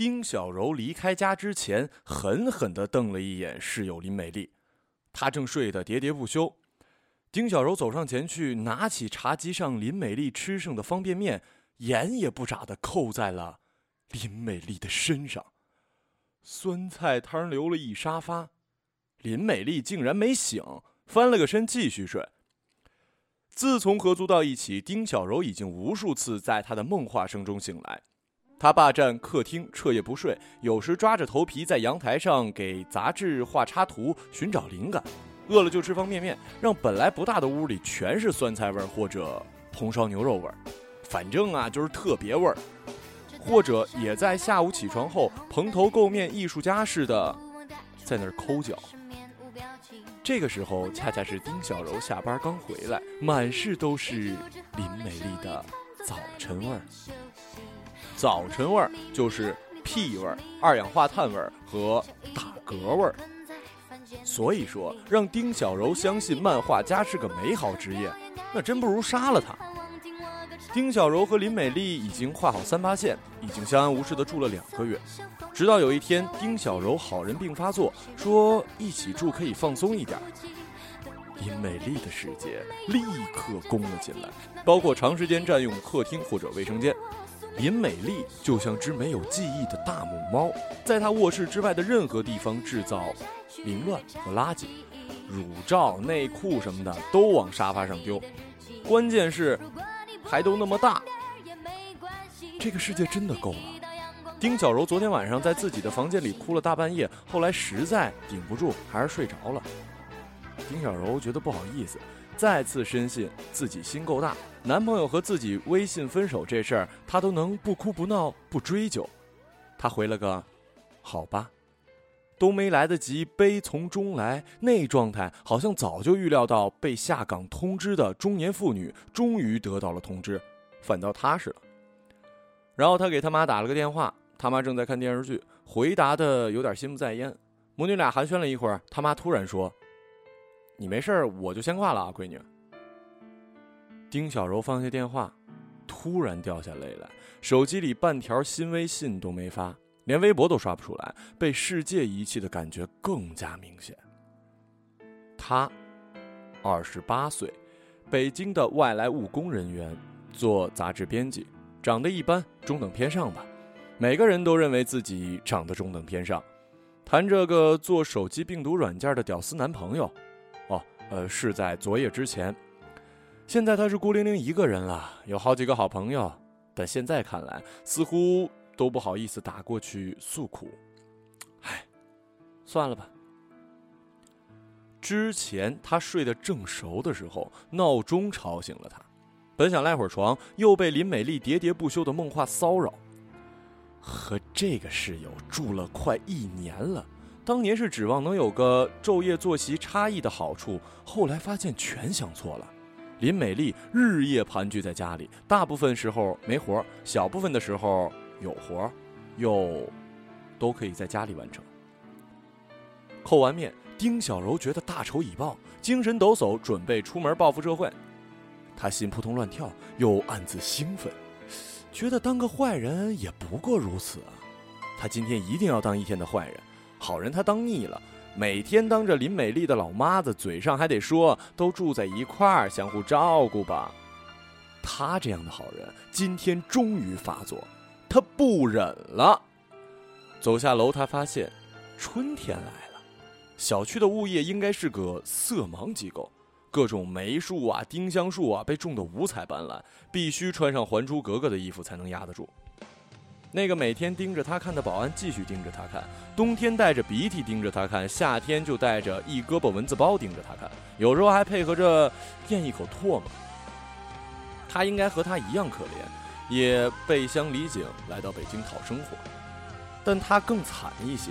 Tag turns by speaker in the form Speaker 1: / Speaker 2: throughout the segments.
Speaker 1: 丁小柔离开家之前，狠狠地瞪了一眼室友林美丽，她正睡得喋喋不休。丁小柔走上前去，拿起茶几上林美丽吃剩的方便面，眼也不眨地扣在了林美丽的身上。酸菜汤流了一沙发，林美丽竟然没醒，翻了个身继续睡。自从合租到一起，丁小柔已经无数次在她的梦话声中醒来。他霸占客厅，彻夜不睡，有时抓着头皮在阳台上给杂志画插图，寻找灵感。饿了就吃方便面，让本来不大的屋里全是酸菜味儿或者红烧牛肉味儿，反正啊就是特别味儿。或者也在下午起床后蓬头垢面艺术家似的在那儿抠脚。这个时候恰恰是丁小柔下班刚回来，满室都是林美丽的早晨味儿。早晨味儿就是屁味儿、二氧化碳味儿和打嗝味儿。所以说，让丁小柔相信漫画家是个美好职业，那真不如杀了他。丁小柔和林美丽已经画好三八线，已经相安无事的住了两个月。直到有一天，丁小柔好人病发作，说一起住可以放松一点。林美丽的世界立刻攻了进来，包括长时间占用客厅或者卫生间。林美丽就像只没有记忆的大母猫，在她卧室之外的任何地方制造。凌乱和垃圾，乳罩、内裤什么的都往沙发上丢，关键是还都那么大。这个世界真的够了。丁小柔昨天晚上在自己的房间里哭了大半夜，后来实在顶不住，还是睡着了。丁小柔觉得不好意思，再次深信自己心够大，男朋友和自己微信分手这事儿，她都能不哭不闹不追究。她回了个“好吧”。都没来得及悲从中来，那状态好像早就预料到被下岗通知的中年妇女终于得到了通知，反倒踏实了。然后他给他妈打了个电话，他妈正在看电视剧，回答的有点心不在焉。母女俩寒暄了一会儿，他妈突然说：“你没事我就先挂了啊，闺女。”丁小柔放下电话，突然掉下泪来，手机里半条新微信都没发。连微博都刷不出来，被世界遗弃的感觉更加明显。他，二十八岁，北京的外来务工人员，做杂志编辑，长得一般，中等偏上吧。每个人都认为自己长得中等偏上。谈这个做手机病毒软件的屌丝男朋友，呃，是在昨夜之前。现在他是孤零零一个人了，有好几个好朋友，但现在看来，似乎。都不好意思打过去诉苦，唉，算了吧。之前他睡得正熟的时候，闹钟吵醒了他，本想赖会儿床，又被林美丽喋喋不休的梦话骚扰。和这个室友住了快一年了，当年是指望能有个昼夜作息差异的好处，后来发现全想错了。林美丽日夜盘踞在家里，大部分时候没活，小部分的时候。有活又都可以在家里完成。扣完面，丁小柔觉得大仇已报，精神抖擞，准备出门报复社会。她心扑通乱跳，又暗自兴奋，觉得当个坏人也不过如此啊！她今天一定要当一天的坏人，好人他当腻了，每天当着林美丽的老妈子，嘴上还得说都住在一块儿，相互照顾吧。他这样的好人，今天终于发作。他不忍了，走下楼，他发现春天来了。小区的物业应该是个色盲机构，各种梅树啊、丁香树啊被种得五彩斑斓，必须穿上《还珠格格》的衣服才能压得住。那个每天盯着他看的保安继续盯着他看，冬天带着鼻涕盯着他看，夏天就带着一胳膊蚊子包盯着他看，有时候还配合着咽一口唾沫。他应该和他一样可怜。也背乡离井来到北京讨生活，但他更惨一些，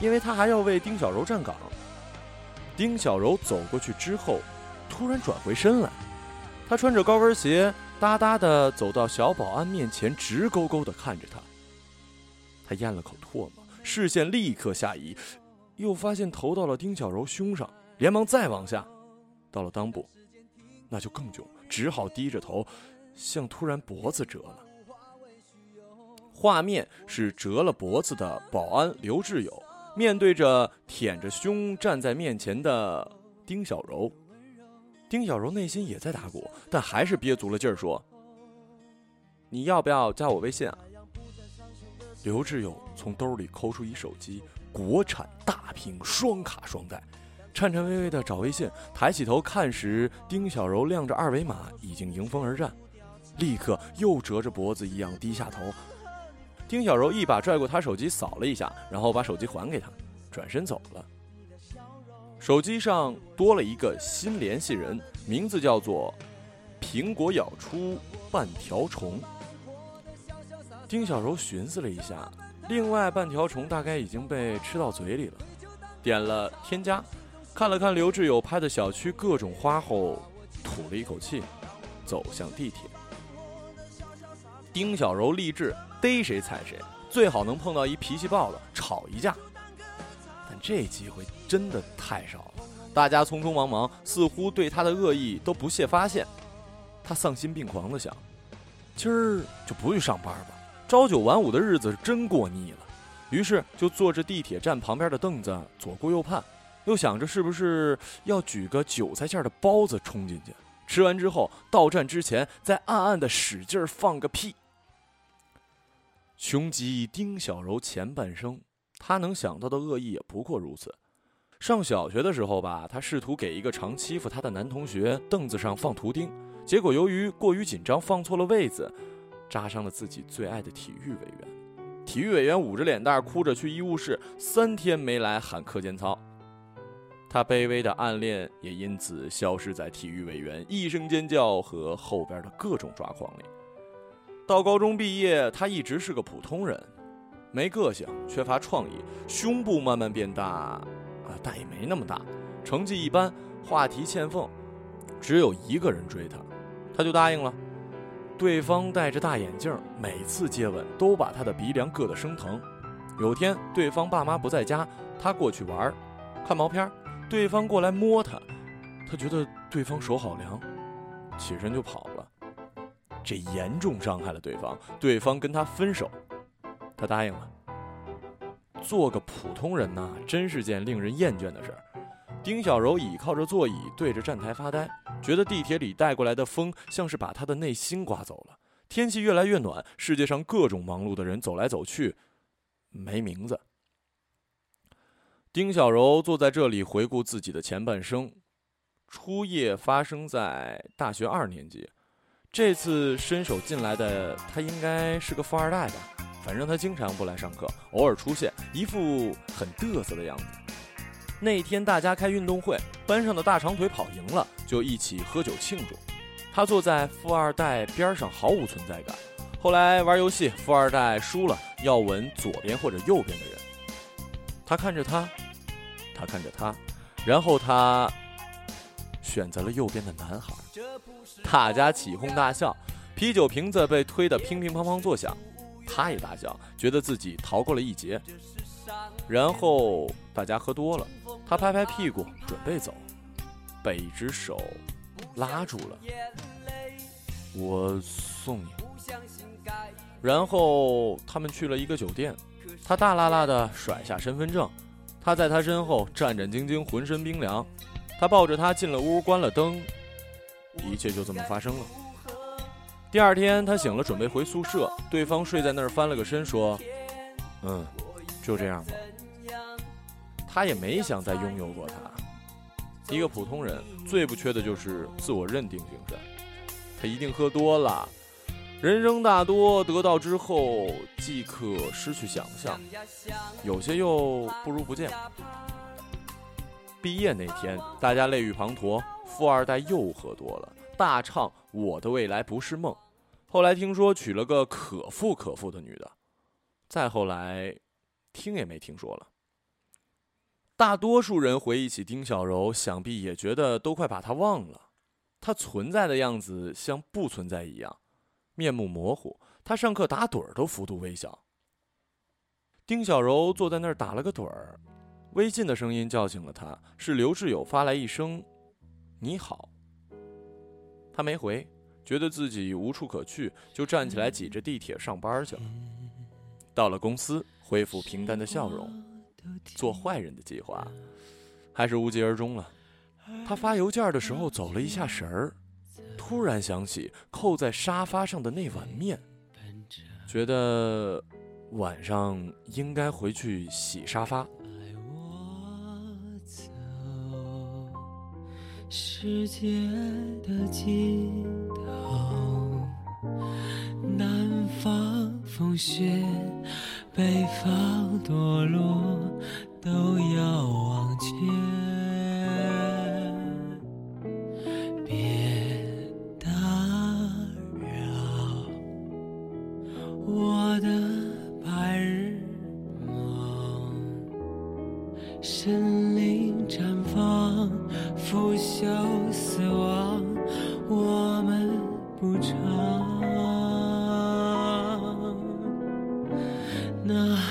Speaker 1: 因为他还要为丁小柔站岗。丁小柔走过去之后，突然转回身来，他穿着高跟鞋，哒哒的走到小保安面前，直勾勾的看着他。他咽了口唾沫，视线立刻下移，又发现投到了丁小柔胸上，连忙再往下，到了裆部，那就更囧，只好低着头。像突然脖子折了。画面是折了脖子的保安刘志友，面对着舔着胸站在面前的丁小柔。丁小柔内心也在打鼓，但还是憋足了劲儿说：“你要不要加我微信啊？”刘志友从兜里抠出一手机，国产大屏双卡双待，颤颤巍巍的找微信，抬起头看时，丁小柔亮着二维码，已经迎风而战，立刻又折着脖子一样低下头。丁小柔一把拽过他手机，扫了一下，然后把手机还给他，转身走了。手机上多了一个新联系人，名字叫做“苹果咬出半条虫”。丁小柔寻思了一下，另外半条虫大概已经被吃到嘴里了，点了添加，看了看刘志友拍的小区各种花后，吐了一口气，走向地铁。丁小柔立志逮谁踩谁，最好能碰到一脾气暴的，吵一架。但这机会真的太少了，大家匆匆忙忙，似乎对他的恶意都不屑发现。他丧心病狂的想，今儿就不去上班吧。朝九晚五的日子真过腻了，于是就坐着地铁站旁边的凳子左顾右盼，又想着是不是要举个韭菜馅的包子冲进去，吃完之后到站之前再暗暗的使劲放个屁。穷极丁小柔前半生，他能想到的恶意也不过如此。上小学的时候吧，他试图给一个常欺负他的男同学凳子上放图钉，结果由于过于紧张放错了位子。扎伤了自己最爱的体育委员，体育委员捂着脸蛋哭着去医务室，三天没来喊课间操。他卑微的暗恋也因此消失在体育委员一声尖叫和后边的各种抓狂里。到高中毕业，他一直是个普通人，没个性，缺乏创意，胸部慢慢变大，啊，但也没那么大，成绩一般，话题欠奉，只有一个人追他，他就答应了。对方戴着大眼镜，每次接吻都把他的鼻梁硌得生疼。有天，对方爸妈不在家，他过去玩，看毛片，对方过来摸他，他觉得对方手好凉，起身就跑了。这严重伤害了对方，对方跟他分手，他答应了。做个普通人呐，真是件令人厌倦的事儿。丁小柔倚靠着座椅，对着站台发呆，觉得地铁里带过来的风像是把他的内心刮走了。天气越来越暖，世界上各种忙碌的人走来走去，没名字。丁小柔坐在这里回顾自己的前半生，初夜发生在大学二年级，这次伸手进来的他应该是个富二代吧？反正他经常不来上课，偶尔出现，一副很嘚瑟的样子。那天大家开运动会，班上的大长腿跑赢了，就一起喝酒庆祝。他坐在富二代边上，毫无存在感。后来玩游戏，富二代输了，要吻左边或者右边的人。他看着他，他看着他，然后他选择了右边的男孩。大家起哄大笑，啤酒瓶子被推得乒乒乓乓作响。他也大笑，觉得自己逃过了一劫。然后大家喝多了。他拍拍屁股准备走，被一只手拉住了。我送你。然后他们去了一个酒店，他大拉拉的甩下身份证，他在他身后战战兢兢，浑身冰凉。他抱着他进了屋，关了灯，一切就这么发生了。第二天他醒了，准备回宿舍，对方睡在那儿翻了个身，说：“嗯，就这样吧。”他也没想再拥有过他。一个普通人最不缺的就是自我认定精神。他一定喝多了。人生大多得到之后即刻失去想象，有些又不如不见。毕业那天，大家泪雨滂沱，富二代又喝多了，大唱《我的未来不是梦》。后来听说娶了个可富可富的女的，再后来，听也没听说了。大多数人回忆起丁小柔，想必也觉得都快把她忘了。她存在的样子像不存在一样，面目模糊。她上课打盹儿都幅度微小。丁小柔坐在那儿打了个盹儿，微信的声音叫醒了她，是刘志友发来一声“你好”。她没回，觉得自己无处可去，就站起来挤着地铁上班去了。
Speaker 2: 到了公司，恢复平淡的笑容。做坏人的计划，还是无疾而终了。他发邮件的时候走了一下神儿，突然想起扣在沙发上的那碗面，觉得晚上应该回去洗沙发。世界的尽头，南方风雪，北方堕落，都要往前。No.